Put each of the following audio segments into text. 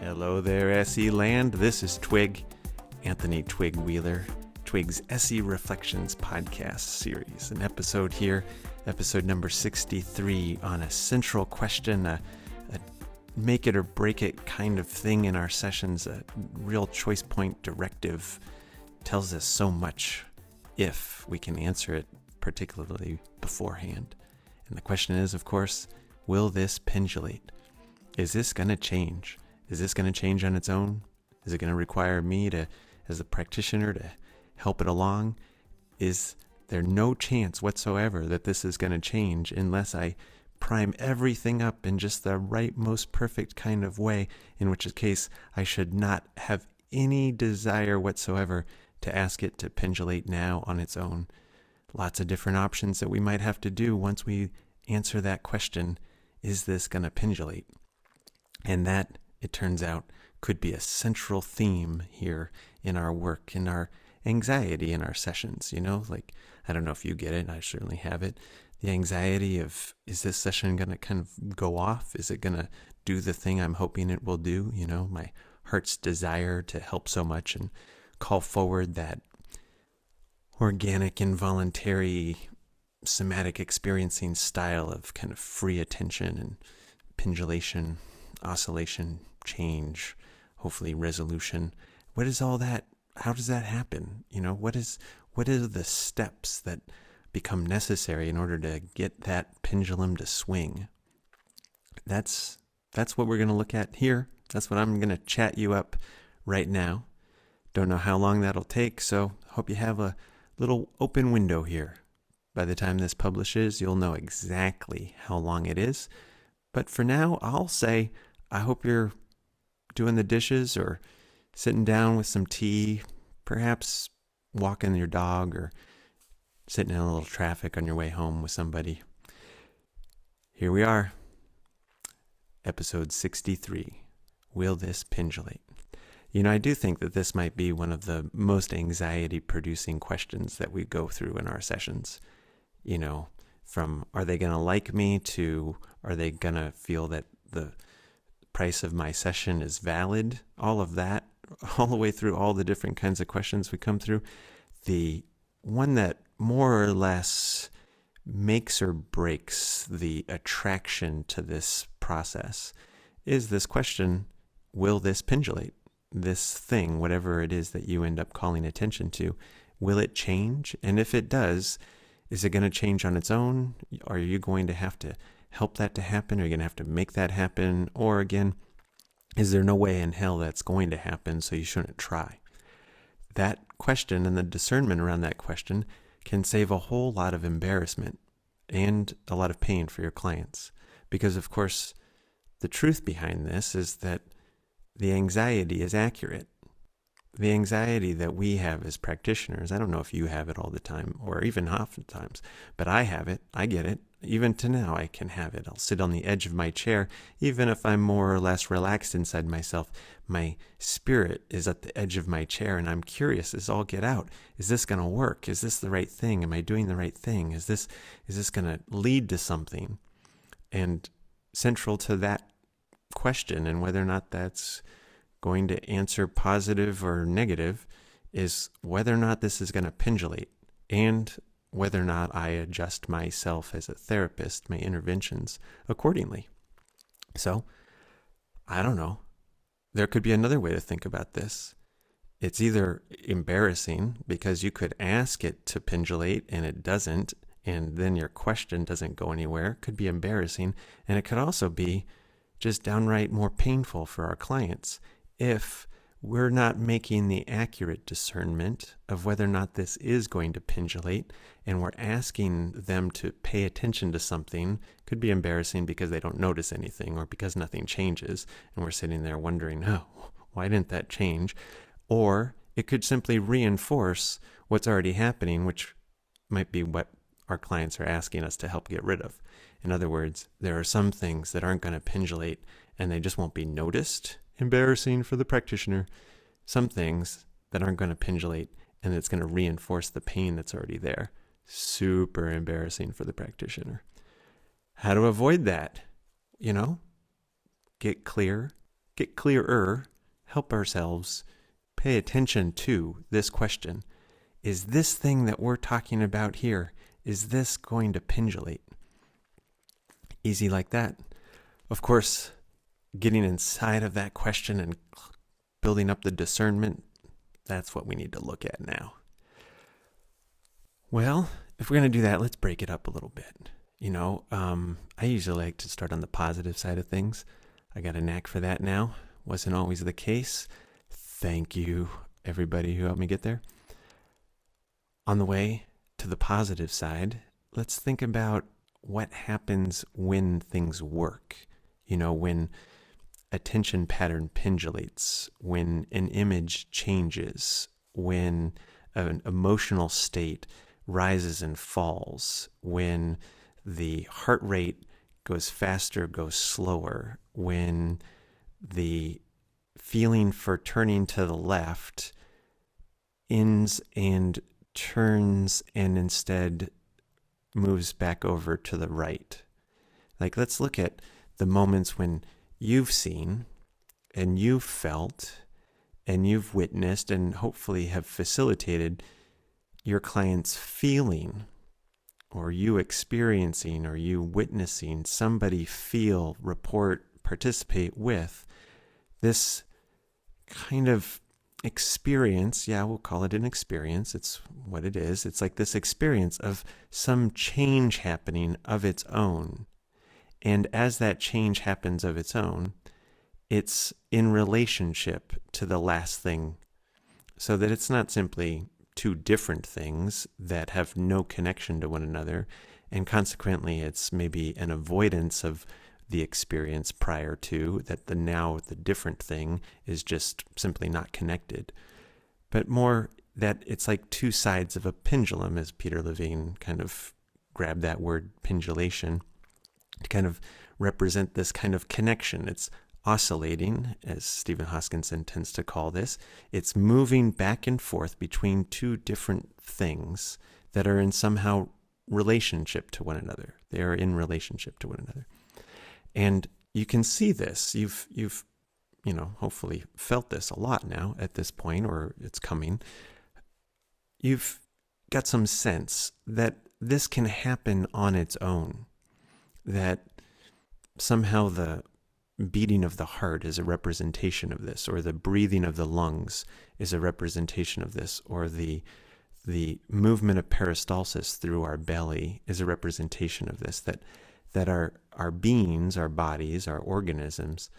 Hello there, SE Land. This is Twig, Anthony Twig Wheeler, Twig's SE Reflections podcast series. An episode here, episode number 63, on a central question, a, a make it or break it kind of thing in our sessions, a real choice point directive tells us so much if we can answer it, particularly beforehand. And the question is, of course, will this pendulate? Is this going to change? Is this going to change on its own? Is it going to require me to, as a practitioner, to help it along? Is there no chance whatsoever that this is going to change unless I prime everything up in just the right, most perfect kind of way, in which case I should not have any desire whatsoever to ask it to pendulate now on its own. Lots of different options that we might have to do once we answer that question is this going to pendulate? And that it turns out, could be a central theme here in our work, in our anxiety in our sessions. You know, like, I don't know if you get it, I certainly have it. The anxiety of, is this session going to kind of go off? Is it going to do the thing I'm hoping it will do? You know, my heart's desire to help so much and call forward that organic, involuntary, somatic experiencing style of kind of free attention and pendulation, oscillation, change, hopefully resolution. What is all that? How does that happen? You know, what is what are the steps that become necessary in order to get that pendulum to swing? That's that's what we're going to look at here. That's what I'm going to chat you up right now. Don't know how long that'll take, so hope you have a little open window here. By the time this publishes, you'll know exactly how long it is. But for now, I'll say I hope you're doing the dishes or sitting down with some tea, perhaps walking your dog or sitting in a little traffic on your way home with somebody. Here we are, episode 63 Will This Pendulate? You know, I do think that this might be one of the most anxiety producing questions that we go through in our sessions. You know, from are they going to like me to are they going to feel that the price of my session is valid, all of that, all the way through all the different kinds of questions we come through. The one that more or less makes or breaks the attraction to this process is this question Will this pendulate? This thing, whatever it is that you end up calling attention to, will it change? And if it does, is it going to change on its own? Are you going to have to help that to happen? Are you going to have to make that happen? Or again, is there no way in hell that's going to happen, so you shouldn't try? That question and the discernment around that question can save a whole lot of embarrassment and a lot of pain for your clients. Because, of course, the truth behind this is that the anxiety is accurate the anxiety that we have as practitioners, I don't know if you have it all the time or even oftentimes, but I have it. I get it. Even to now, I can have it. I'll sit on the edge of my chair, even if I'm more or less relaxed inside myself. My spirit is at the edge of my chair, and I'm curious as all get out. Is this going to work? Is this the right thing? Am I doing the right thing? Is this is this going to lead to something? And central to that question, and whether or not that's going to answer positive or negative is whether or not this is going to pendulate and whether or not I adjust myself as a therapist, my interventions accordingly. So, I don't know. There could be another way to think about this. It's either embarrassing because you could ask it to pendulate and it doesn't, and then your question doesn't go anywhere. It could be embarrassing. And it could also be just downright more painful for our clients if we're not making the accurate discernment of whether or not this is going to pendulate and we're asking them to pay attention to something. Could be embarrassing because they don't notice anything or because nothing changes and we're sitting there wondering oh why didn't that change? Or it could simply reinforce what's already happening which might be what our clients are asking us to help get rid of in other words there are some things that aren't going to pendulate and they just won't be noticed embarrassing for the practitioner, some things that aren't going to pendulate and it's going to reinforce the pain that's already there. Super embarrassing for the practitioner. How to avoid that? You know, get clear, get clearer, help ourselves pay attention to this question. Is this thing that we're talking about here, is this going to pendulate? Easy like that. Of course, getting inside of that question and building up the discernment, that's what we need to look at now. Well, if we're going to do that, let's break it up a little bit. You know, um, I usually like to start on the positive side of things. I got a knack for that now. Wasn't always the case. Thank you, everybody who helped me get there. On the way to the positive side, let's think about what happens when things work. You know, when attention pattern pendulates, when an image changes, when an emotional state rises and falls, when the heart rate goes faster, goes slower, when the feeling for turning to the left ends and turns and instead moves back over to the right. Like, let's look at the moments when you've seen and you've felt and you've witnessed and hopefully have facilitated your client's feeling or you experiencing or you witnessing somebody feel, report, participate with this kind of experience. Yeah, we'll call it an experience. It's what it is. It's like this experience of some change happening of its own. And as that change happens of its own, it's in relationship to the last thing. So that it's not simply two different things that have no connection to one another. And consequently, it's maybe an avoidance of the experience prior to, that the now, the different thing is just simply not connected. But more that it's like two sides of a pendulum, as Peter Levine kind of grabbed that word pendulation to kind of represent this kind of connection. It's oscillating, as Stephen Hoskinson tends to call this. It's moving back and forth between two different things that are in somehow relationship to one another. They are in relationship to one another. And you can see this. You've you've you know, hopefully felt this a lot now at this point or it's coming. You've got some sense that this can happen on its own. That somehow the beating of the heart is a representation of this, or the breathing of the lungs is a representation of this, or the the movement of peristalsis through our belly is a representation of this. That that our our beings, our bodies, our organisms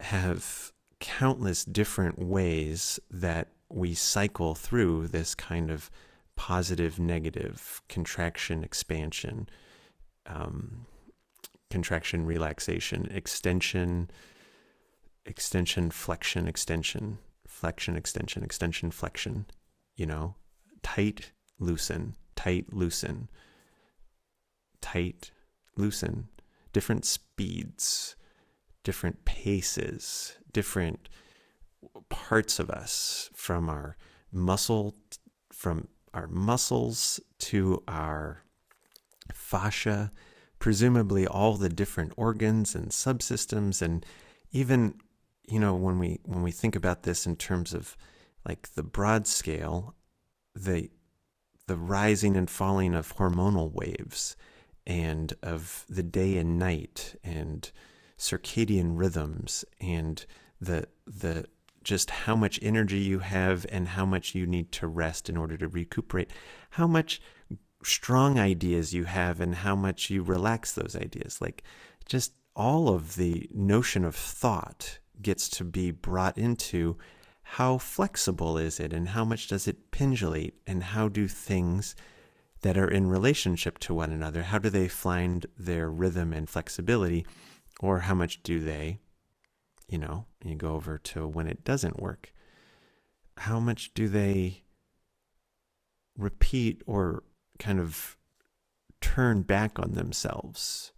have countless different ways that we cycle through this kind of positive, negative, contraction, expansion, um, contraction, relaxation, extension, extension, flexion, extension, flexion, extension, extension, flexion, you know, tight, loosen, tight, loosen, tight, loosen, different speeds, different paces, different parts of us from our muscle, from our muscles to our fascia presumably all the different organs and subsystems. And even you know when we when we think about this in terms of like the broad scale the the rising and falling of hormonal waves and of the day and night and circadian rhythms and the the just how much energy you have and how much you need to rest in order to recuperate how much strong ideas you have and how much you relax those ideas. Like just all of the notion of thought gets to be brought into how flexible is it and how much does it pendulate and how do things that are in relationship to one another how do they find their rhythm and flexibility or how much do they you know you go over to when it doesn't work how much do they repeat or kind of turn back on themselves.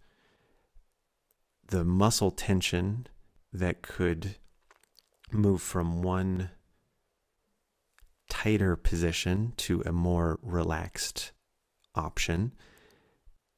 The muscle tension that could move from one tighter position to a more relaxed option.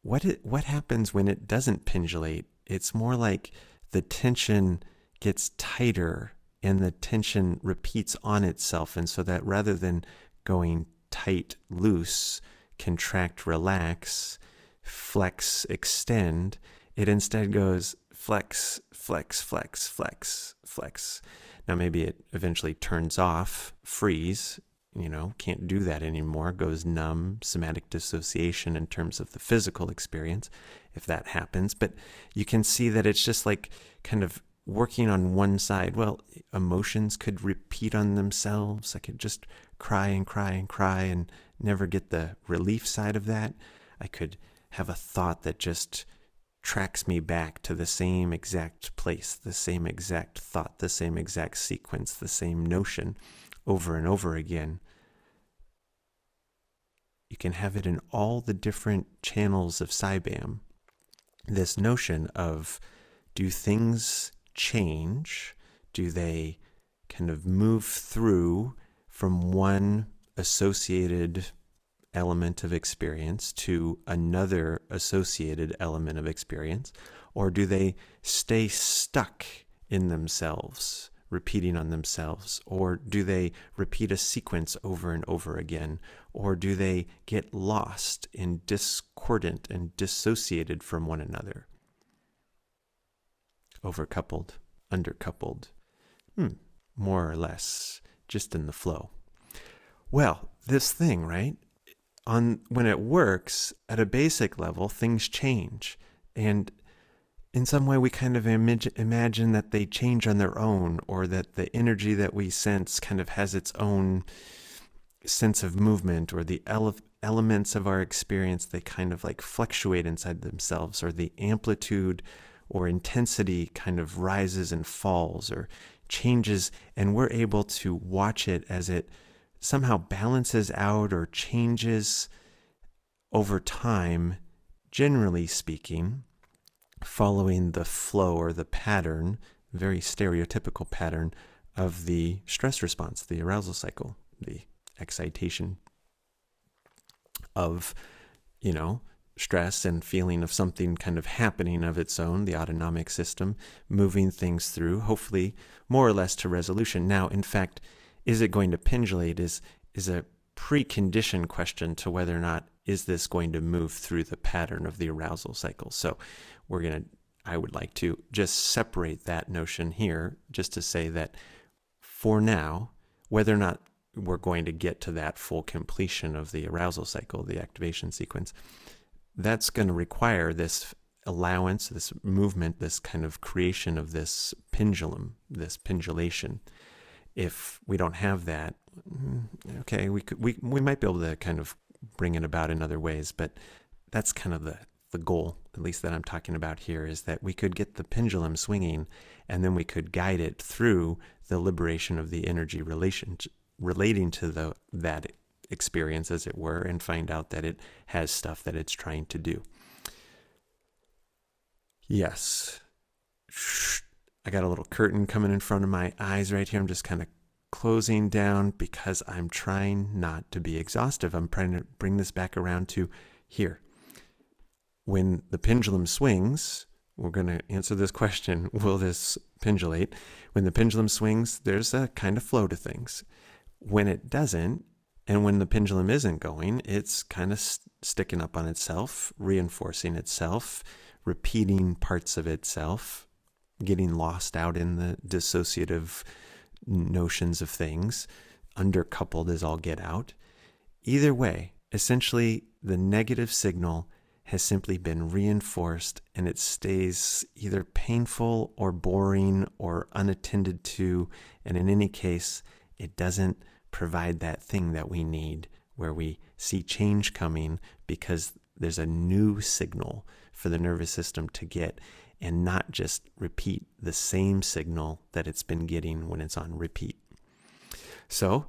What it, what happens when it doesn't pendulate? It's more like the tension gets tighter and the tension repeats on itself. And so that rather than going tight, loose, contract, relax, flex, extend, it instead goes flex, flex, flex, flex, flex. Now, maybe it eventually turns off, freeze, you know, can't do that anymore, goes numb, somatic dissociation in terms of the physical experience, if that happens. But you can see that it's just like kind of working on one side. Well, emotions could repeat on themselves. I could just cry and cry and cry and never get the relief side of that. I could have a thought that just tracks me back to the same exact place, the same exact thought, the same exact sequence, the same notion over and over again. You can have it in all the different channels of SIBAM. This notion of do things change? Do they kind of move through from one associated element of experience to another associated element of experience? Or do they stay stuck in themselves, repeating on themselves? Or do they repeat a sequence over and over again? Or do they get lost and discordant and dissociated from one another? Overcoupled, undercoupled, hmm, more or less, just in the flow. Well, this thing, right? on when it works at a basic level, things change. And in some way, we kind of imag- imagine that they change on their own, or that the energy that we sense kind of has its own sense of movement, or the ele- elements of our experience, they kind of like fluctuate inside themselves, or the amplitude or intensity kind of rises and falls, or changes, and we're able to watch it as it somehow balances out or changes over time, generally speaking, following the flow or the pattern, very stereotypical pattern of the stress response, the arousal cycle, the excitation of, you know, stress and feeling of something kind of happening of its own, the autonomic system moving things through, hopefully more or less to resolution. Now, in fact, is it going to pendulate is is a precondition question to whether or not is this going to move through the pattern of the arousal cycle. So we're to I would like to just separate that notion here just to say that for now whether or not we're going to get to that full completion of the arousal cycle, the activation sequence, that's going to require this allowance, this movement, this kind of creation of this pendulum, this pendulation. If we don't have that, mm, okay, we could we we might be able to kind of bring it about in other ways, but that's kind of the the goal, at least that I'm talking about here, is that we could get the pendulum swinging, and then we could guide it through the liberation of the energy relation relating to the that experience, as it were, and find out that it has stuff that it's trying to do. Yes. I got a little curtain coming in front of my eyes right here. I'm just kind of closing down because I'm trying not to be exhaustive. I'm trying to bring this back around to here. When the pendulum swings, we're going to answer this question Will this pendulate? When the pendulum swings, there's a kind of flow to things. When it doesn't, and when the pendulum isn't going, it's kind of st- sticking up on itself, reinforcing itself, repeating parts of itself, getting lost out in the dissociative notions of things, undercoupled as all get out. Either way, essentially, the negative signal has simply been reinforced and it stays either painful or boring or unattended to. And in any case, it doesn't provide that thing that we need where we see change coming because there's a new signal for the nervous system to get and not just repeat the same signal that it's been getting when it's on repeat. So,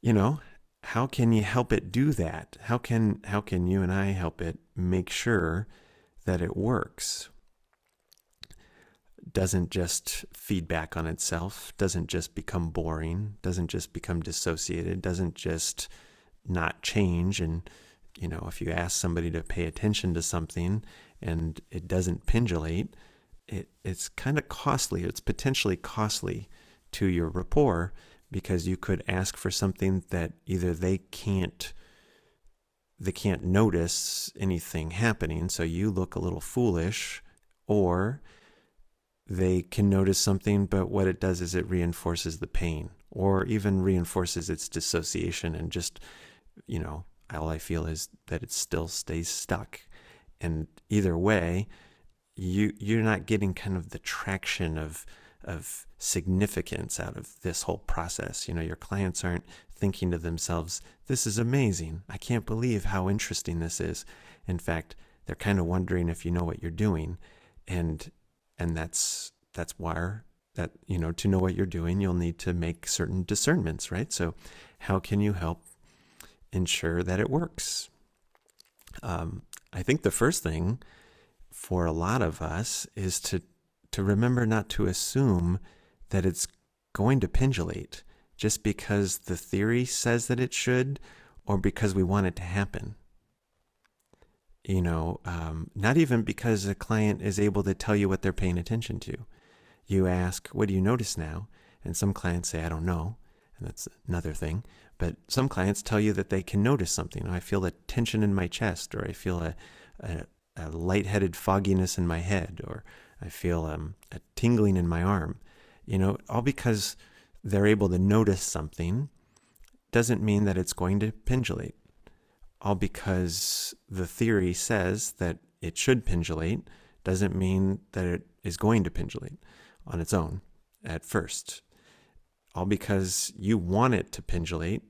you know, how can you help it do that? How can how can you and I help it make sure that it works? Doesn't just feed back on itself, doesn't just become boring, doesn't just become dissociated, doesn't just not change and you know, if you ask somebody to pay attention to something and it doesn't pendulate, it, it's kind of costly. It's potentially costly to your rapport because you could ask for something that either they can't they can't notice anything happening so you look a little foolish or they can notice something but what it does is it reinforces the pain or even reinforces its dissociation and just you know all i feel is that it still stays stuck and either way you you're not getting kind of the traction of of significance out of this whole process. You know, your clients aren't thinking to themselves, this is amazing. I can't believe how interesting this is. In fact, they're kind of wondering if you know what you're doing. And and that's that's why that, you know, to know what you're doing, you'll need to make certain discernments, right? So how can you help ensure that it works? Um, I think the first thing for a lot of us is to to remember not to assume that it's going to pendulate just because the theory says that it should or because we want it to happen. You know, um, not even because a client is able to tell you what they're paying attention to. You ask, What do you notice now? And some clients say, I don't know. And that's another thing. But some clients tell you that they can notice something. I feel a tension in my chest, or I feel a, a, a lightheaded fogginess in my head, or I feel um, a tingling in my arm. You know, all because they're able to notice something doesn't mean that it's going to pendulate. All because the theory says that it should pendulate doesn't mean that it is going to pendulate on its own at first. All because you want it to pendulate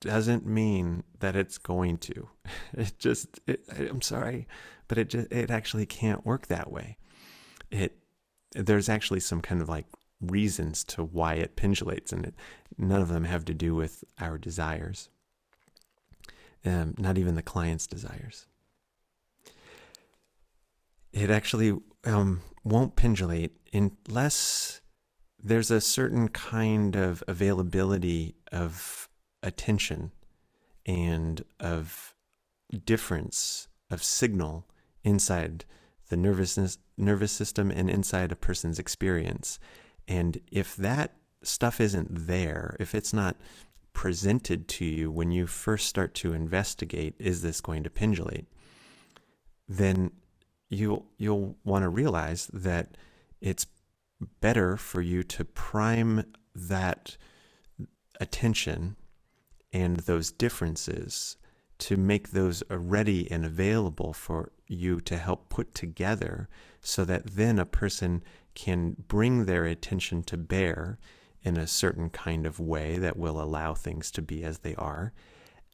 doesn't mean that it's going to. It just, it, I'm sorry, but it just, it actually can't work that way it there's actually some kind of like reasons to why it pendulates, and it, none of them have to do with our desires, um, not even the client's desires. It actually um, won't pendulate unless there's a certain kind of availability of attention and of difference of signal inside the nervousness, nervous system and inside a person's experience. And if that stuff isn't there, if it's not presented to you when you first start to investigate, is this going to pendulate? Then you'll you'll want to realize that it's better for you to prime that attention and those differences to make those uh, ready and available for you to help put together so that then a person can bring their attention to bear in a certain kind of way that will allow things to be as they are.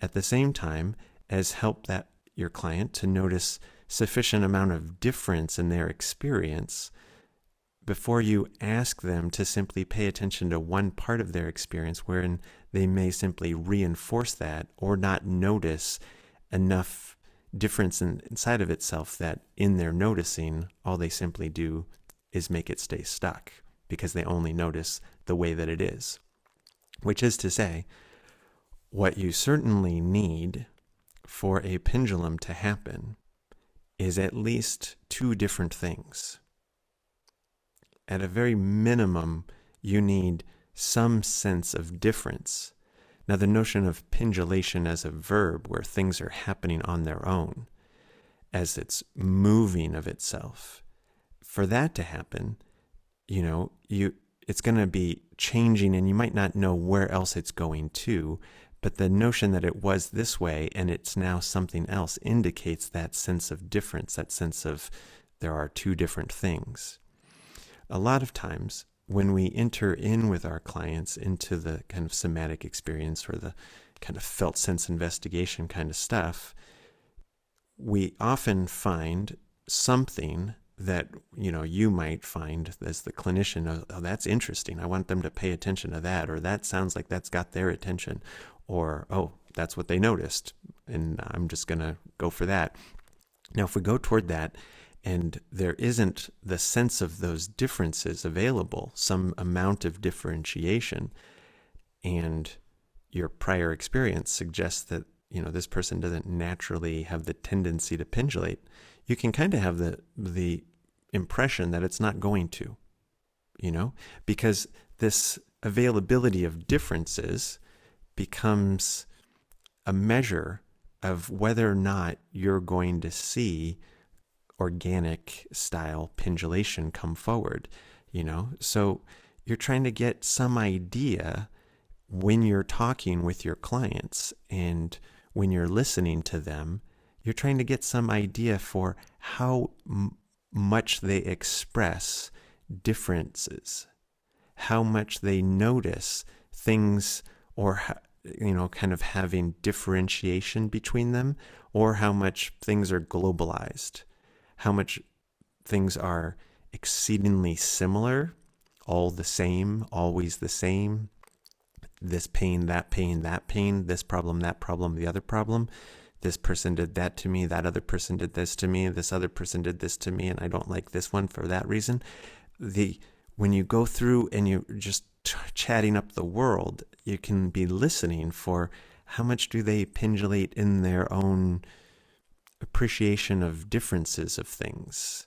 At the same time as help that your client to notice sufficient amount of difference in their experience before you ask them to simply pay attention to one part of their experience wherein they may simply reinforce that or not notice enough difference in, inside of itself that in their noticing, all they simply do is make it stay stuck because they only notice the way that it is. Which is to say, what you certainly need for a pendulum to happen is at least two different things. At a very minimum, you need some sense of difference now, the notion of pendulation as a verb, where things are happening on their own, as it's moving of itself, for that to happen, you know, you it's going to be changing and you might not know where else it's going to, but the notion that it was this way and it's now something else indicates that sense of difference, that sense of there are two different things. A lot of times, when we enter in with our clients into the kind of somatic experience or the kind of felt sense investigation kind of stuff, we often find something that you know you might find as the clinician oh, oh, that's interesting. I want them to pay attention to that or that sounds like that's got their attention or oh that's what they noticed and i'm just going to go for that. Now if we go toward that and there isn't the sense of those differences available, some amount of differentiation, and your prior experience suggests that you know, this person doesn't naturally have the tendency to pendulate, you can kind of have the the impression that it's not going to, you know, because this availability of differences becomes a measure of whether or not you're going to see organic style pendulation come forward, you know? So you're trying to get some idea when you're talking with your clients and when you're listening to them, you're trying to get some idea for how much they express differences, how much they notice things or you know kind of having differentiation between them or how much things are globalized how much things are exceedingly similar all the same always the same this pain that pain that pain this problem that problem the other problem this person did that to me that other person did this to me this other person did this to me and i don't like this one for that reason the when you go through and you're just chatting up the world you can be listening for how much do they pendulate in their own appreciation of differences of things.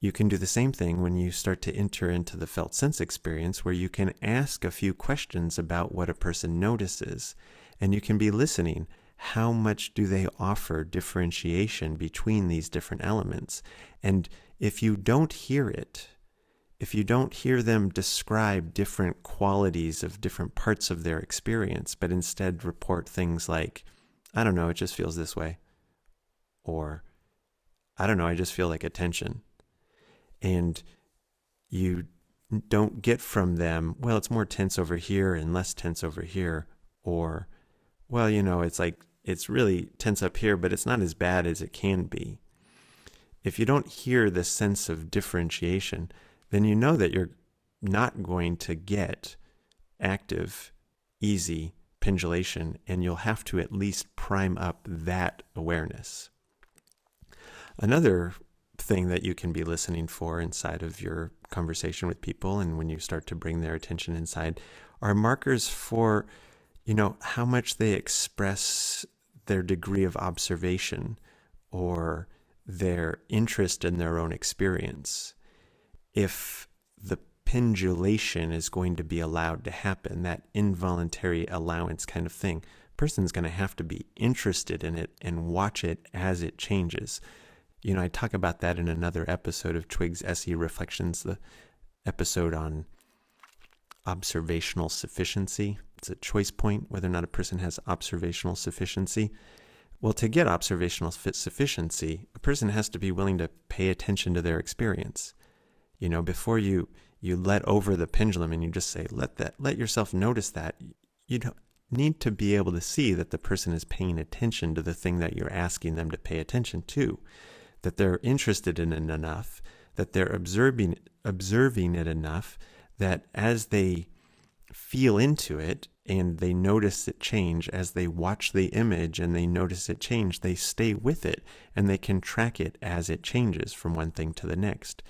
You can do the same thing when you start to enter into the felt sense experience, where you can ask a few questions about what a person notices, and you can be listening. How much do they offer differentiation between these different elements? And if you don't hear it, if you don't hear them describe different qualities of different parts of their experience, but instead report things like, I don't know, it just feels this way. Or, I don't know, I just feel like attention. And you don't get from them, well, it's more tense over here and less tense over here. Or, well, you know, it's like, it's really tense up here, but it's not as bad as it can be. If you don't hear the sense of differentiation, then you know that you're not going to get active, easy pendulation, and you'll have to at least prime up that awareness. Another thing that you can be listening for inside of your conversation with people and when you start to bring their attention inside are markers for you know how much they express their degree of observation or their interest in their own experience if the pendulation is going to be allowed to happen, that involuntary allowance kind of thing, person's going to have to be interested in it and watch it as it changes. You know, I talk about that in another episode of Twig's SE Reflections, the episode on observational sufficiency. It's a choice point whether or not a person has observational sufficiency. Well, to get observational sufficiency, a person has to be willing to pay attention to their experience you know before you you let over the pendulum and you just say let that let yourself notice that you need to be able to see that the person is paying attention to the thing that you're asking them to pay attention to that they're interested in it enough that they're observing observing it enough that as they feel into it and they notice it change as they watch the image and they notice it change they stay with it and they can track it as it changes from one thing to the next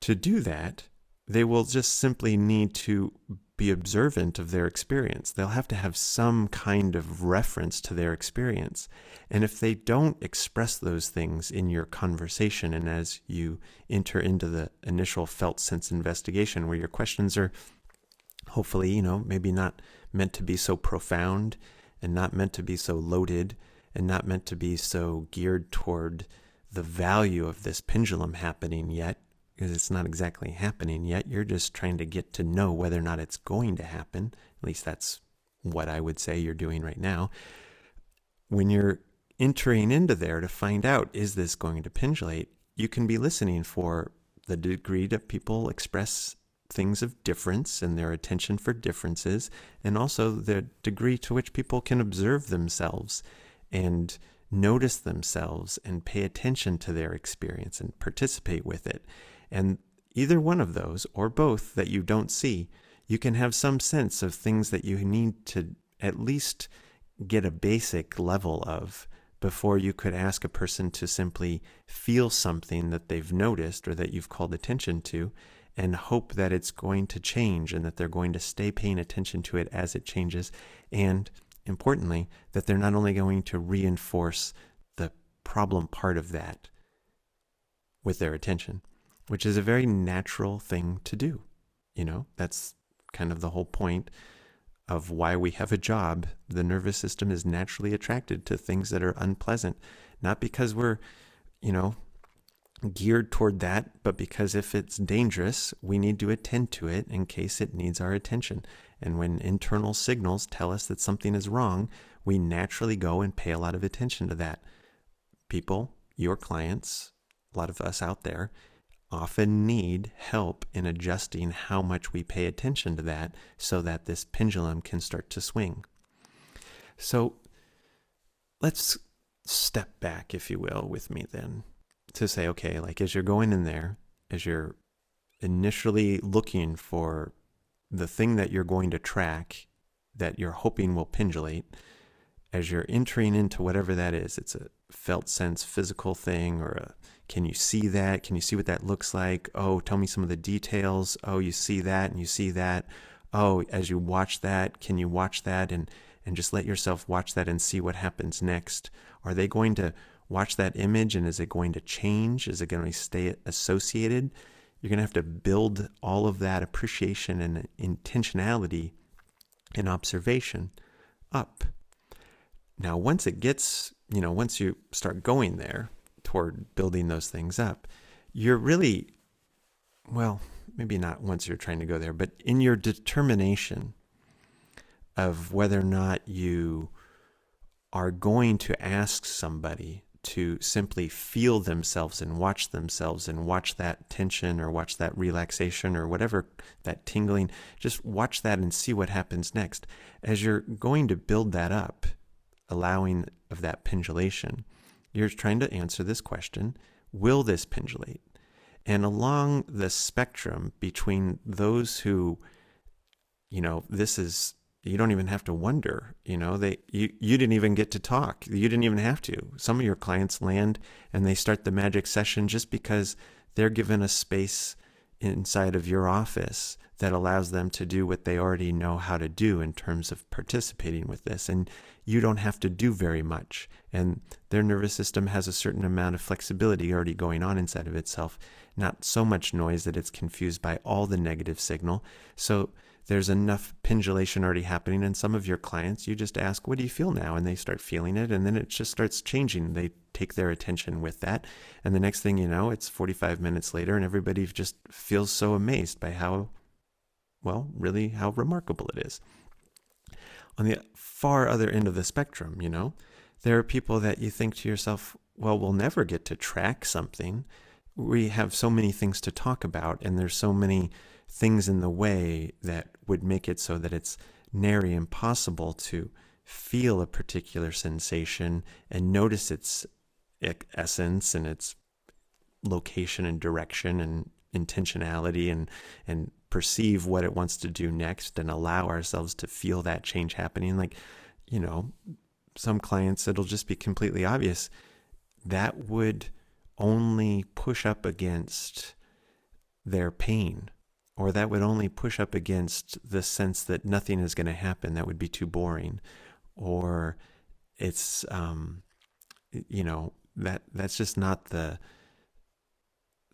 to do that, they will just simply need to be observant of their experience. They'll have to have some kind of reference to their experience. And if they don't express those things in your conversation and as you enter into the initial felt sense investigation, where your questions are hopefully, you know, maybe not meant to be so profound and not meant to be so loaded and not meant to be so geared toward the value of this pendulum happening yet, because it's not exactly happening yet. You're just trying to get to know whether or not it's going to happen. At least that's what I would say you're doing right now. When you're entering into there to find out, is this going to pendulate? You can be listening for the degree that people express things of difference and their attention for differences, and also the degree to which people can observe themselves and notice themselves and pay attention to their experience and participate with it. And either one of those, or both that you don't see, you can have some sense of things that you need to at least get a basic level of before you could ask a person to simply feel something that they've noticed or that you've called attention to and hope that it's going to change and that they're going to stay paying attention to it as it changes and importantly, that they're not only going to reinforce the problem part of that with their attention, which is a very natural thing to do. You know, that's kind of the whole point of why we have a job. The nervous system is naturally attracted to things that are unpleasant, not because we're, you know, geared toward that, but because if it's dangerous, we need to attend to it in case it needs our attention. And when internal signals tell us that something is wrong, we naturally go and pay a lot of attention to that. People, your clients, a lot of us out there, often need help in adjusting how much we pay attention to that so that this pendulum can start to swing. So let's step back, if you will, with me then to say, okay, like as you're going in there, as you're initially looking for the thing that you're going to track that you're hoping will pendulate, as you're entering into whatever that is, it's a felt sense physical thing or a can you see that? Can you see what that looks like? Oh, tell me some of the details. Oh, you see that and you see that. Oh, as you watch that, can you watch that and and just let yourself watch that and see what happens next? Are they going to watch that image and is it going to change? Is it going to stay associated? You're going to have to build all of that appreciation and intentionality and observation up. Now, once it gets, you know, once you start going there toward building those things up, you're really, well, maybe not once you're trying to go there, but in your determination of whether or not you are going to ask somebody to simply feel themselves and watch themselves and watch that tension or watch that relaxation or whatever that tingling just watch that and see what happens next. As you're going to build that up allowing of that pendulation you're trying to answer this question will this pendulate? And along the spectrum between those who you know this is you don't even have to wonder you know they you, you didn't even get to talk. You didn't even have to. Some of your clients land and they start the magic session just because they're given a space inside of your office that allows them to do what they already know how to do in terms of participating with this. And you don't have to do very much. And their nervous system has a certain amount of flexibility already going on inside of itself not so much noise that it's confused by all the negative signal. So there's enough pendulation already happening and some of your clients you just ask what do you feel now? And they start feeling it and then it just starts changing. They take their attention with that. And the next thing you know it's 45 minutes later and everybody just feels so amazed by how well really how remarkable it is. On the far other end of the spectrum you know there are people that you think to yourself well we'll never get to track something. We have so many things to talk about and there's so many things in the way that would make it so that it's nary impossible to feel a particular sensation and notice its essence and its location and direction and intentionality and and perceive what it wants to do next and allow ourselves to feel that change happening. Like you know some clients it'll just be completely obvious. That would only push up against their pain or that would only push up against the sense that nothing is going to happen that would be too boring or it's um, you know that that's just not the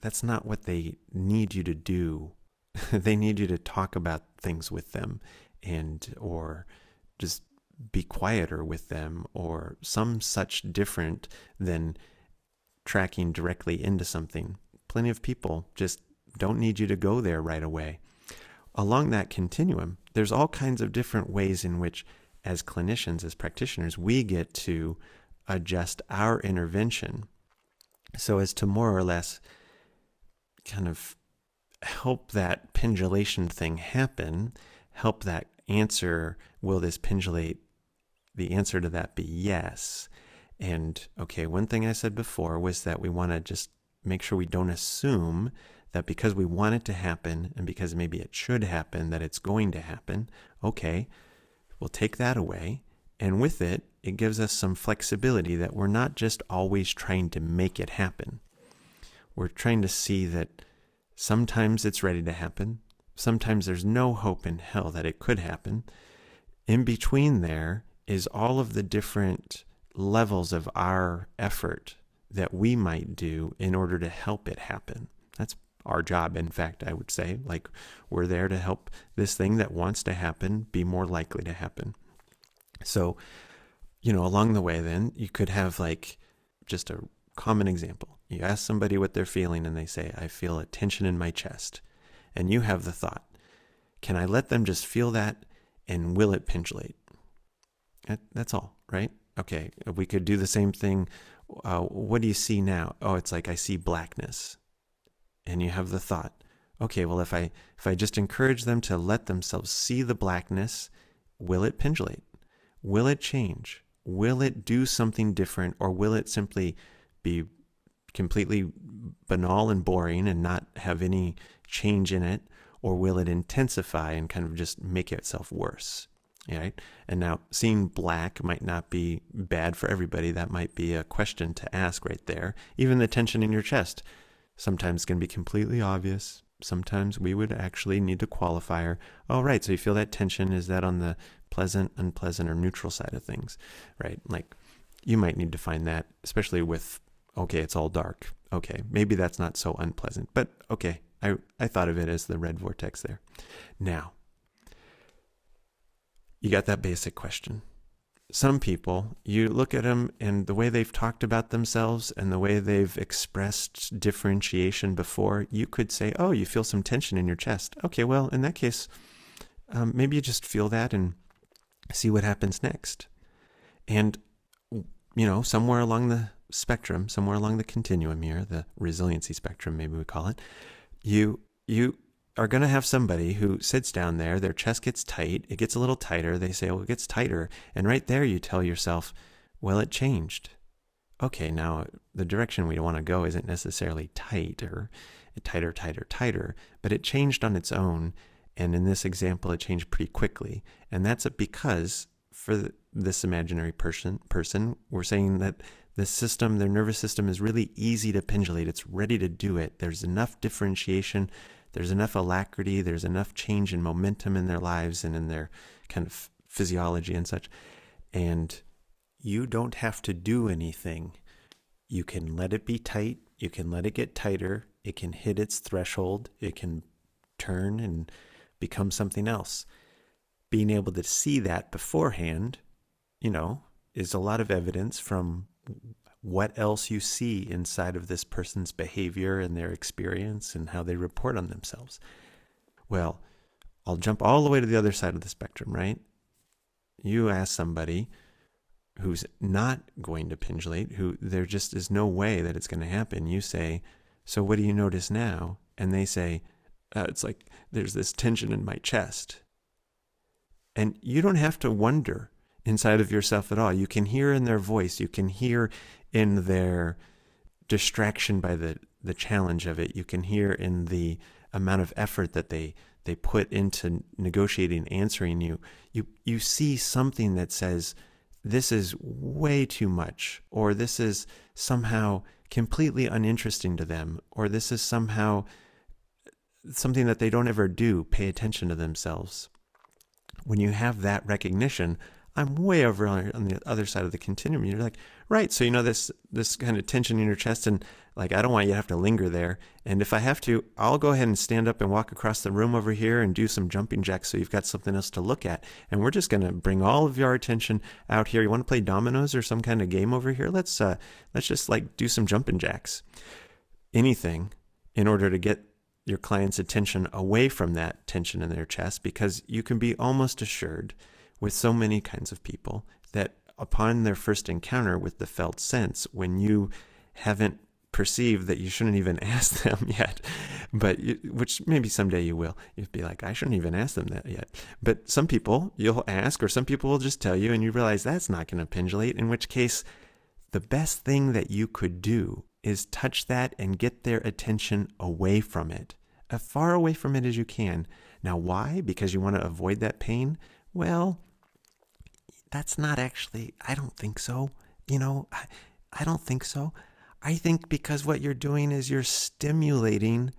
that's not what they need you to do. They need you to talk about things with them and or just be quieter with them or some such different than tracking directly into something. Plenty of people just don't need you to go there right away. Along that continuum, there's all kinds of different ways in which, as clinicians, as practitioners, we get to adjust our intervention so as to more or less kind of help that pendulation thing happen, help that answer, will this pendulate? The answer to that be yes. And okay, one thing I said before was that we want to just make sure we don't assume that because we want it to happen and because maybe it should happen, that it's going to happen, okay, we'll take that away. And with it, it gives us some flexibility that we're not just always trying to make it happen. We're trying to see that sometimes it's ready to happen, sometimes there's no hope in hell that it could happen. In between there is all of the different levels of our effort that we might do in order to help it happen. That's our job. In fact, I would say, like, we're there to help this thing that wants to happen be more likely to happen. So, you know, along the way, then you could have like just a common example. You ask somebody what they're feeling, and they say, I feel a tension in my chest. And you have the thought, can I let them just feel that and will it pendulate? That's all, right? Okay, we could do the same thing. Uh, what do you see now? Oh, it's like I see blackness. And you have the thought, okay, well, if I if I just encourage them to let themselves see the blackness, will it pendulate? Will it change? Will it do something different, or will it simply be completely banal and boring and not have any change in it? Or will it intensify and kind of just make itself worse? Right? And now seeing black might not be bad for everybody. That might be a question to ask right there. Even the tension in your chest sometimes can be completely obvious. Sometimes we would actually need a qualifier. Oh, right. So you feel that tension. Is that on the pleasant, unpleasant, or neutral side of things? Right? Like you might need to find that, especially with, okay, it's all dark. Okay. Maybe that's not so unpleasant, but okay. I, I thought of it as the red vortex there. Now, you got that basic question. Some people, you look at them and the way they've talked about themselves and the way they've expressed differentiation before, you could say, oh, you feel some tension in your chest. Okay, well, in that case, um, maybe you just feel that and see what happens next. And, you know, somewhere along the spectrum, somewhere along the continuum here, the resiliency spectrum, maybe we call it, you you are going to have somebody who sits down there, their chest gets tight, it gets a little tighter. They say, well, it gets tighter. And right there, you tell yourself, well, it changed. Okay, now the direction we want to go isn't necessarily tighter, tighter, tighter, tighter, but it changed on its own. And in this example, it changed pretty quickly. And that's because for this imaginary person, person, we're saying that the system, their nervous system is really easy to pendulate. It's ready to do it. There's enough differentiation, there's enough alacrity, there's enough change and momentum in their lives and in their kind of physiology and such. And you don't have to do anything. You can let it be tight, you can let it get tighter, it can hit its threshold, it can turn and become something else. Being able to see that beforehand, you know, is a lot of evidence from what else you see inside of this person's behavior and their experience and how they report on themselves. Well, I'll jump all the way to the other side of the spectrum, right? You ask somebody who's not going to pendulate, who there just is no way that it's going to happen. You say, So what do you notice now? And they say, uh, It's like there's this tension in my chest. And you don't have to wonder inside of yourself at all. You can hear in their voice, you can hear in their distraction by the, the challenge of it, you can hear in the amount of effort that they they put into negotiating answering you. You you see something that says this is way too much, or this is somehow completely uninteresting to them, or this is somehow something that they don't ever do, pay attention to themselves. When you have that recognition, I'm way over on, the other side of the continuum. You're like, right. So, you know, this, this kind of tension in your chest and like, I don't want you to have to linger there. And if I have to, I'll go ahead and stand up and walk across the room over here and do some jumping jacks. So you've got something else to look at. And we're just to bring all of your attention out here. You want to play dominoes or some kind of game over here? Let's, uh, let's just like do some jumping jacks. Anything in order to get your client's attention away from that tension in their chest because you can be almost assured with so many kinds of people that upon their first encounter with the felt sense, when you haven't perceived that you shouldn't even ask them yet, but you, which maybe someday you will, you'd be like, I shouldn't even ask them that yet. But some people you'll ask, or some people will just tell you, and you realize that's not going to pendulate, in which case, the best thing that you could do is touch that and get their attention away from it, as far away from it as you can. Now, why? Because you want to avoid that pain? Well, that's not actually, I don't think so. You know, I, I don't think so. I think because what you're doing is you're stimulating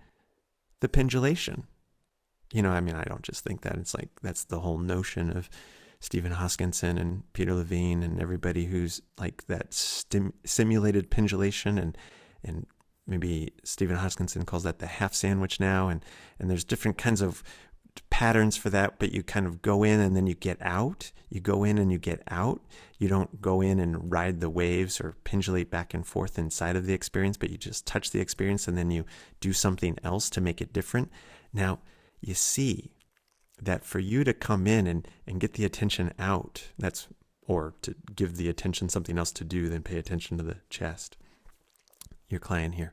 the pendulation. You know, I mean, I don't just think that. It's like that's the whole notion of Stephen Hoskinson and Peter Levine and everybody who's like that stim- simulated pendulation and and maybe Stephen Hoskinson calls that the half sandwich now and and there's different kinds of patterns for that but you kind of go in and then you get out you go in and you get out you don't go in and ride the waves or pendulate back and forth inside of the experience but you just touch the experience and then you do something else to make it different now you see that for you to come in and, and get the attention out that's or to give the attention something else to do than pay attention to the chest your client here.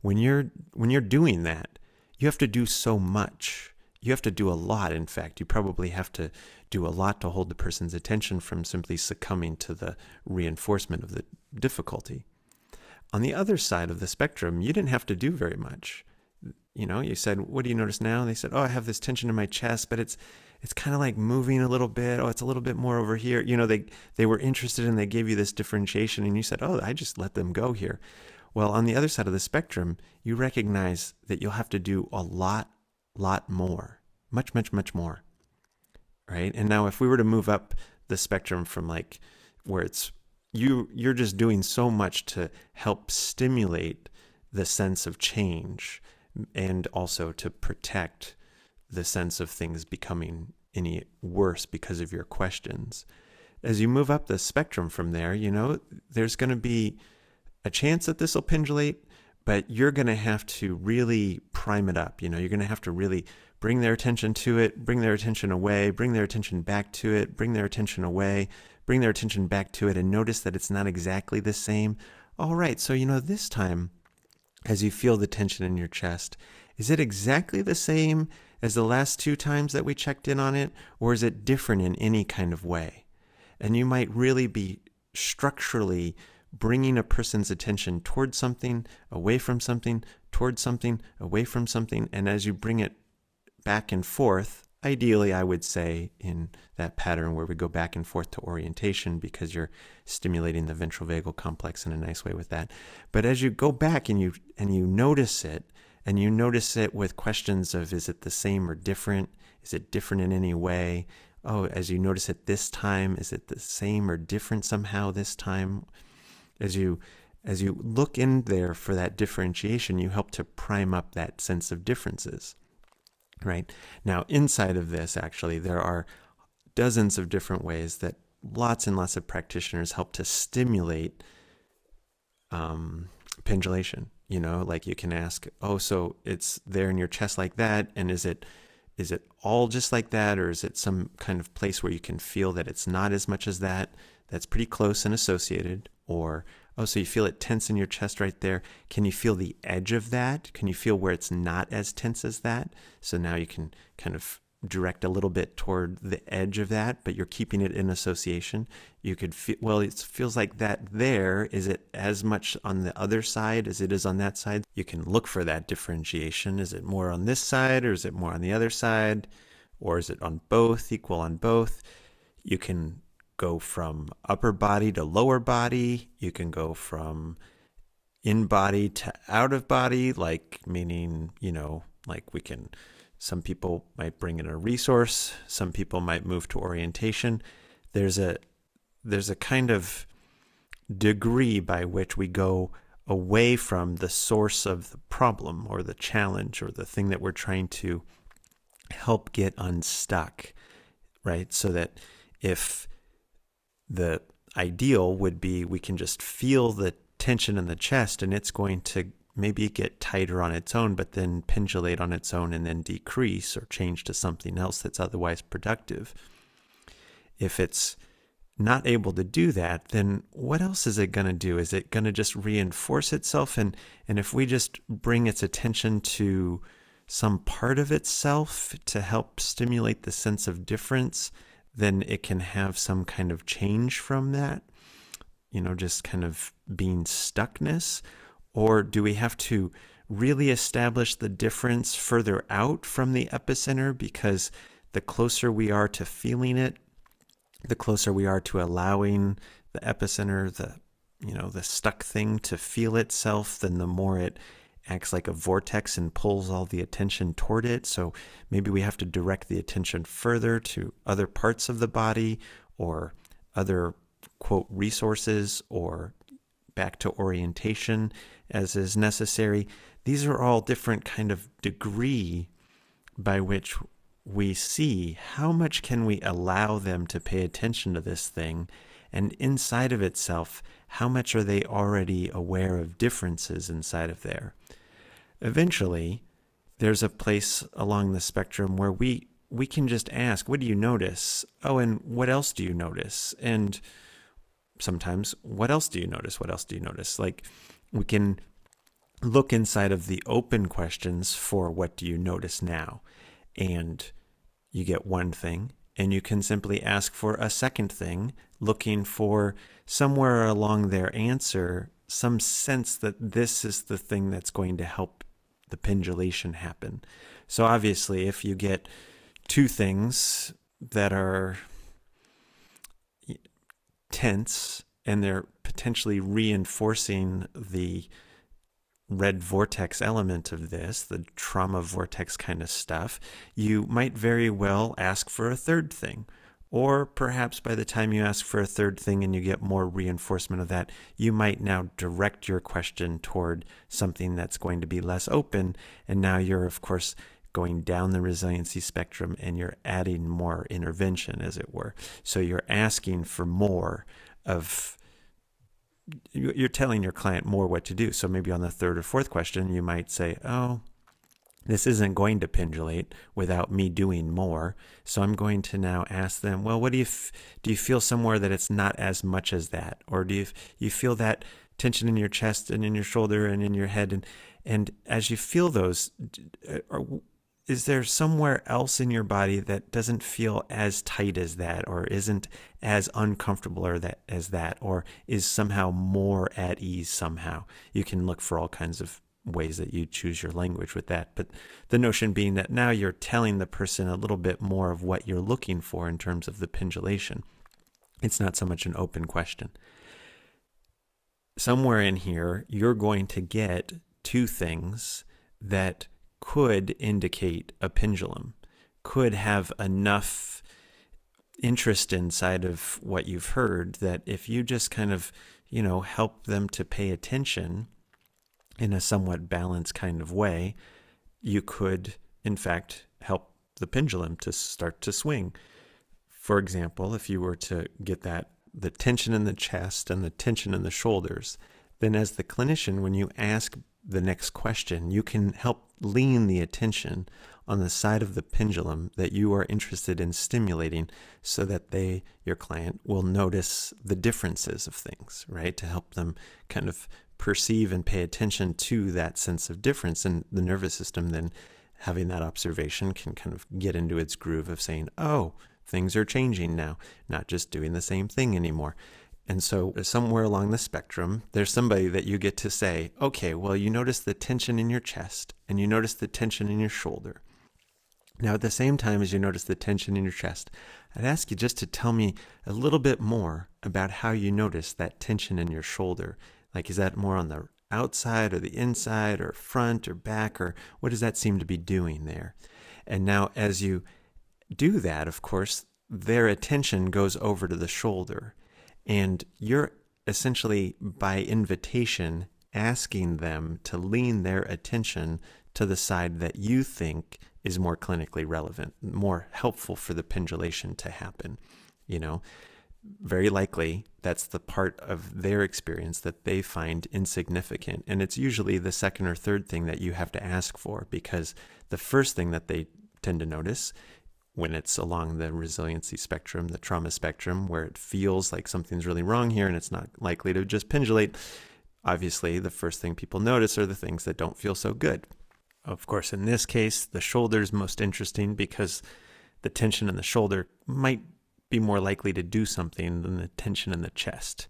When you're when you're doing that, you have to do so much. You have to do a lot. In fact, you probably have to do a lot to hold the person's attention from simply succumbing to the reinforcement of the difficulty. On the other side of the spectrum, you didn't have to do very much. You know, you said, "What do you notice now?" And they said, "Oh, I have this tension in my chest, but it's it's kind of like moving a little bit. Oh, it's a little bit more over here." You know, they they were interested and they gave you this differentiation, and you said, "Oh, I just let them go here." Well, on the other side of the spectrum, you recognize that you'll have to do a lot, lot more, much, much, much more. Right. And now, if we were to move up the spectrum from like where it's you, you're just doing so much to help stimulate the sense of change and also to protect the sense of things becoming any worse because of your questions. As you move up the spectrum from there, you know, there's going to be a chance that this will pendulate, but you're going to have to really prime it up. You know, you're going to have to really bring their attention to it, bring their attention away, bring their attention back to it, bring their attention away, bring their attention back to it, and notice that it's not exactly the same. All right, so, you know, this time, as you feel the tension in your chest, is it exactly the same as the last two times that we checked in on it, or is it different in any kind of way? And you might really be structurally bringing a person's attention towards something, away from something, towards something, away from something. And as you bring it back and forth, ideally, I would say in that pattern where we go back and forth to orientation because you're stimulating the ventral vagal complex in a nice way with that. But as you go back and you and you notice it, and you notice it with questions of is it the same or different? Is it different in any way? Oh, as you notice it this time, is it the same or different somehow this time? As you as you look in there for that differentiation, you help to prime up that sense of differences. Right? Now, inside of this, actually, there are dozens of different ways that lots and lots of practitioners help to stimulate um, pendulation. You know, like you can ask, oh, so it's there in your chest like that, and is it is it all just like that, or is it some kind of place where you can feel that it's not as much as that? That's pretty close and associated, or oh, so you feel it tense in your chest right there. Can you feel the edge of that? Can you feel where it's not as tense as that? So now you can kind of direct a little bit toward the edge of that, but you're keeping it in association. You could feel, well, it feels like that there. Is it as much on the other side as it is on that side? You can look for that differentiation. Is it more on this side or is it more on the other side? Or is it on both, equal on both? You can go from upper body to lower body. You can go from in body to out of body, like meaning, you know, like we can, some people might bring in a resource, some people might move to orientation. There's a, there's a kind of degree by which we go away from the source of the problem or the challenge or the thing that we're trying to help get unstuck, right? So that if the ideal would be we can just feel the tension in the chest and it's going to maybe get tighter on its own, but then pendulate on its own and then decrease or change to something else that's otherwise productive. If it's not able to do that, then what else is it going to do? Is it going to just reinforce itself? And, and if we just bring its attention to some part of itself to help stimulate the sense of difference, then it can have some kind of change from that, you know, just kind of being stuckness? Or do we have to really establish the difference further out from the epicenter because the closer we are to feeling it, the closer we are to allowing the epicenter, the you know, the stuck thing to feel itself, then the more it acts like a vortex and pulls all the attention toward it. So maybe we have to direct the attention further to other parts of the body or other quote resources or back to orientation as is necessary. These are all different kind of degree by which we see how much can we allow them to pay attention to this thing and inside of itself how much are they already aware of differences inside of there eventually there's a place along the spectrum where we we can just ask what do you notice? Oh and what else do you notice? And sometimes what else do you notice? What else do you notice? Like we can look inside of the open questions for what do you notice now? And you get one thing, and you can simply ask for a second thing, looking for somewhere along their answer some sense that this is the thing that's going to help the pendulation happen. So, obviously, if you get two things that are tense and they're potentially reinforcing the red vortex element of this, the trauma vortex kind of stuff, you might very well ask for a third thing. Or perhaps by the time you ask for a third thing and you get more reinforcement of that, you might now direct your question toward something that's going to be less open. And now you're, of course, going down the resiliency spectrum and you're adding more intervention, as it were. So you're asking for more of you're telling your client more what to do. So maybe on the third or fourth question, you might say, Oh, this isn't going to pendulate without me doing more. So I'm going to now ask them, well, what do you f- do? You feel somewhere that it's not as much as that, or do you you feel that tension in your chest and in your shoulder and in your head, and and as you feel those, uh, are, is there somewhere else in your body that doesn't feel as tight as that or isn't as uncomfortable or that as that or is somehow more at ease somehow you can look for all kinds of ways that you choose your language with that but the notion being that now you're telling the person a little bit more of what you're looking for in terms of the pendulation. It's not so much an open question. Somewhere in here you're going to get two things that could indicate a pendulum, could have enough interest inside of what you've heard that if you just kind of, you know, help them to pay attention in a somewhat balanced kind of way, you could, in fact, help the pendulum to start to swing. For example, if you were to get that the tension in the chest and the tension in the shoulders, then as the clinician, when you ask the next question, you can help lean the attention on the side of the pendulum that you are interested in stimulating so that they, your client, will notice the differences of things, right? To help them kind of perceive and pay attention to that sense of difference. And the nervous system then having that observation can kind of get into its groove of saying, oh, things are changing now, not just doing the same thing anymore. And so, uh, somewhere along the spectrum, there's somebody that you get to say, okay, well, you notice the tension in your chest and you notice the tension in your shoulder. Now, at the same time as you notice the tension in your chest, I'd ask you just to tell me a little bit more about how you notice that tension in your shoulder. Like, is that more on the outside or the inside or front or back, or what does that seem to be doing there? And now, as you do that, of course, their attention goes over to the shoulder and you're essentially, by invitation, asking them to lean their attention to the side that you think is more clinically relevant, more helpful for the pendulation to happen. You know, very likely that's the part of their experience that they find insignificant. And it's usually the second or third thing that you have to ask for because the first thing that they tend to notice when it's along the resiliency spectrum, the trauma spectrum, where it feels like something's really wrong here and it's not likely to just pendulate, obviously the first thing people notice are the things that don't feel so good. Of course, in this case, the shoulder is most interesting because the tension in the shoulder might be more likely to do something than the tension in the chest,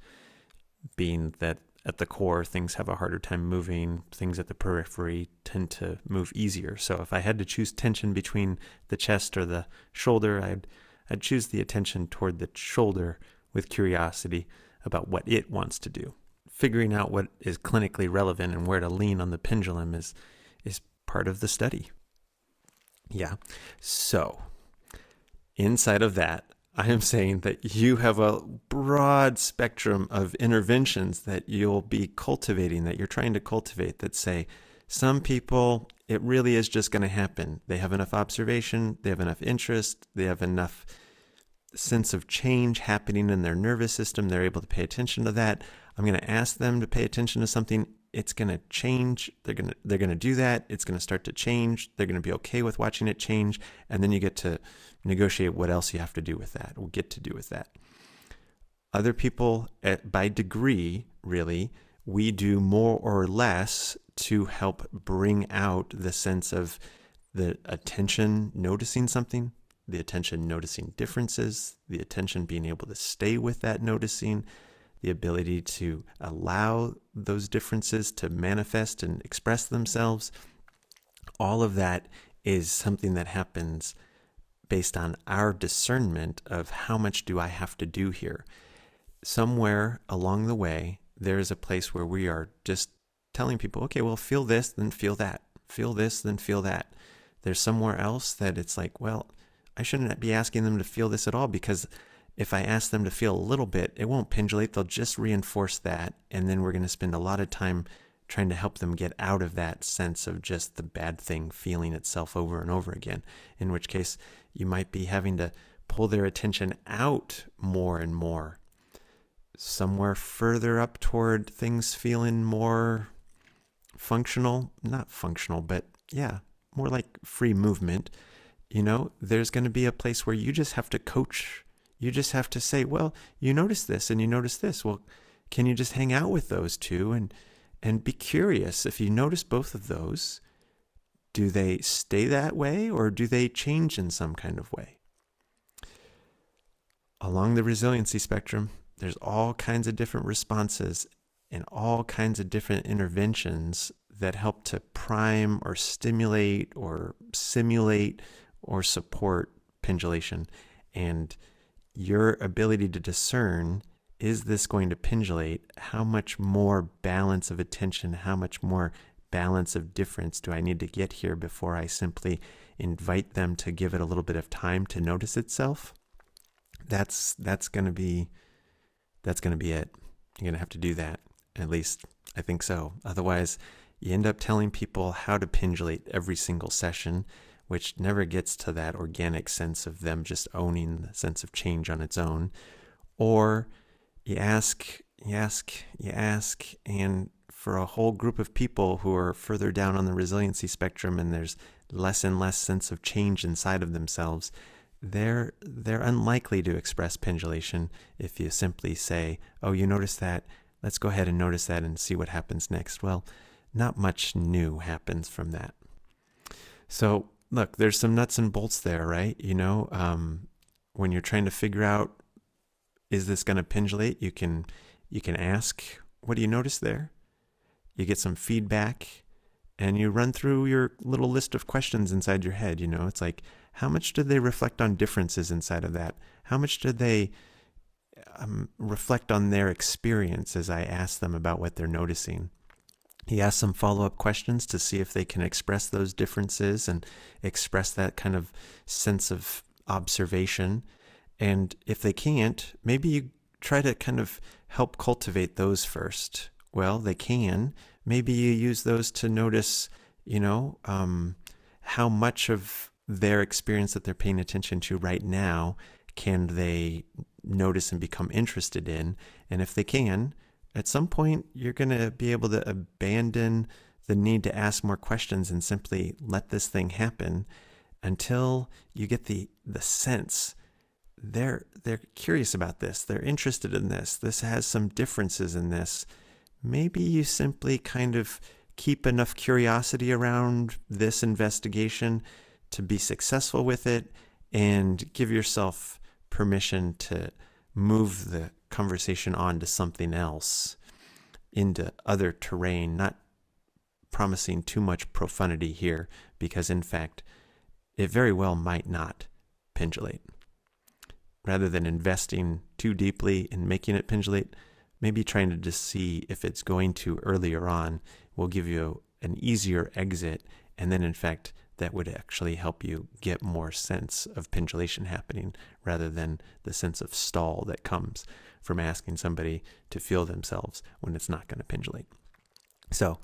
being that at the core, things have a harder time moving. Things at the periphery tend to move easier. So if I had to choose tension between the chest or the shoulder, I'd I'd choose the attention toward the shoulder with curiosity about what it wants to do. figuring out what is clinically relevant and where to lean on the pendulum is is part of the study. Yeah. So, inside of that, I am saying that you have a broad spectrum of interventions that you'll be cultivating, that you're trying to cultivate, that say, some people, it really is just going to happen. They have enough observation, they have enough interest, they have enough sense of change happening in their nervous system. They're able to pay attention to that. I'm going to ask them to pay attention to something. It's going to change. They're going to they're going to do that. It's going to start to change. They're going to be okay with watching it change, and then you get to negotiate what else you have to do with that or get to do with that. Other people, eh, by degree, really, we do more or less to help bring out the sense of the attention noticing something, the attention noticing differences, the attention being able to stay with that noticing, the ability to allow those differences to manifest and express themselves. All of that is something that happens based on our discernment of how much do I have to do here. Somewhere along the way, there is a place where we are just telling people, okay, well, feel this, then feel that. Feel this, then feel that. There's somewhere else that it's like, well, I shouldn't be asking them to feel this at all because if I ask them to feel a little bit, it won't pendulate. They'll just reinforce that. And then we're going to spend a lot of time trying to help them get out of that sense of just the bad thing feeling itself over and over again. In which case, you might be having to pull their attention out more and more, somewhere further up toward things feeling more functional. Not functional, but yeah, more like free movement you know, there's going to be a place where you just have to coach. You just have to say, well, you notice this and you notice this. Well, can you just hang out with those two and and be curious if you notice both of those, do they stay that way or do they change in some kind of way? Along the resiliency spectrum, there's all kinds of different responses and all kinds of different interventions that help to prime or stimulate or simulate or support pendulation. And your ability to discern is this going to pendulate? How much more balance of attention, how much more balance of difference do I need to get here before I simply invite them to give it a little bit of time to notice itself? That's that's going to be that's going to be it. You're going to have to do that. At least I think so. Otherwise, you end up telling people how to pendulate every single session which never gets to that organic sense of them just owning the sense of change on its own. Or you ask, you ask, you ask, and for a whole group of people who are further down on the resiliency spectrum and there's less and less sense of change inside of themselves, they're they're unlikely to express pendulation if you simply say, "Oh, you notice that? Let's go ahead and notice that and see what happens next." Well, not much new happens from that. So, look, there's some nuts and bolts there, right? You know, um, when you're trying to figure out is this going to pendulate, you can you can ask, what do you notice there? You get some feedback and you run through your little list of questions inside your head, you know. It's like how much did they reflect on differences inside of that? How much did they um, reflect on their experience as I ask them about what they're noticing? He asks some follow up questions to see if they can express those differences and express that kind of sense of observation. And if they can't, maybe you try to kind of help cultivate those first. Well, they can. Maybe you use those to notice, you know, um, how much of their experience that they're paying attention to right now can they notice and become interested in. And if they can, at some point you're going to be able to abandon the need to ask more questions and simply let this thing happen until you get the the sense they're they're curious about this. They're interested in this. This has some differences in this. Maybe you simply kind of keep enough curiosity around this investigation to be successful with it and give yourself permission to move the conversation on to something else, into other terrain, not promising too much profundity here, because in fact, it very well might not pendulate. Rather than investing too deeply in making it pendulate, maybe trying to just see if it's going to earlier on will give you an easier exit. And then, in fact, that would actually help you get more sense of pendulation happening rather than the sense of stall that comes from asking somebody to feel themselves when it's not going to pendulate. So,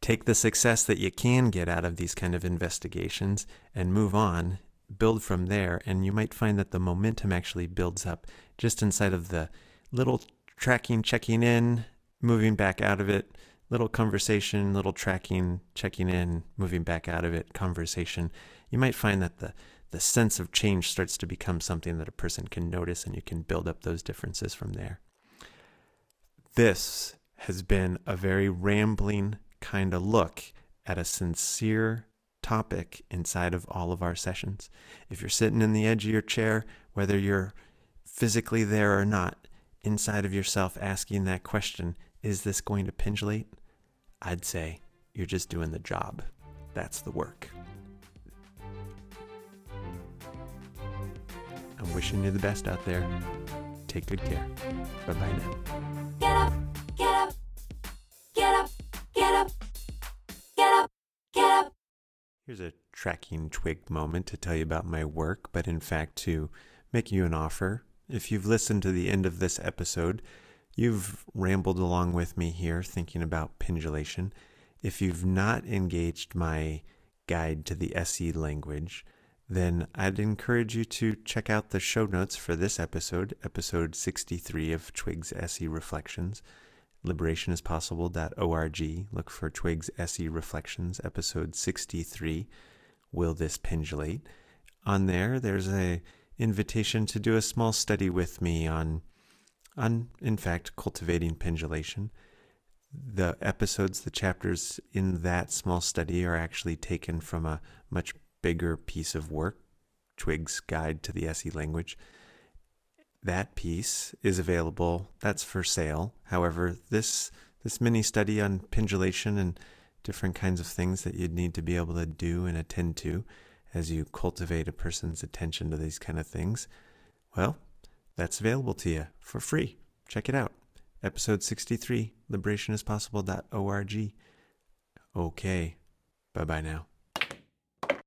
take the success that you can get out of these kind of investigations and move on, build from there, and you might find that the momentum actually builds up just inside of the little tracking, checking in, moving back out of it, little conversation, little tracking, checking in, moving back out of it, conversation. You might find that the the sense of change starts to become something that a person can notice and you can build up those differences from there. This has been a very rambling kind of look at a sincere topic inside of all of our sessions. If you're sitting in the edge of your chair, whether you're physically there or not, inside of yourself asking that question, is this going to pendulate? I'd say you're just doing the job. That's the work. I'm wishing you the best out there. Take good care. Bye bye now. Here's a tracking twig moment to tell you about my work, but in fact to make you an offer. If you've listened to the end of this episode, you've rambled along with me here thinking about pendulation. If you've not engaged my guide to the SE language, then I'd encourage you to check out the show notes for this episode, episode 63 of Twig's SE Reflections, liberationispossible.org. Look for Twig's SE Reflections, episode 63, Will This Pendulate? On there, there's a invitation to do a small study with me on, on in fact, cultivating pendulation. The episodes, the chapters in that small study are actually taken from a much bigger piece of work, Twig's Guide to the SE Language. That piece is available. That's for sale. However, this this mini study on pendulation and different kinds of things that you'd need to be able to do and attend to as you cultivate a person's attention to these kind of things, well, that's available to you for free. Check it out. Episode 63, liberationispossible.org. Okay. Bye bye now.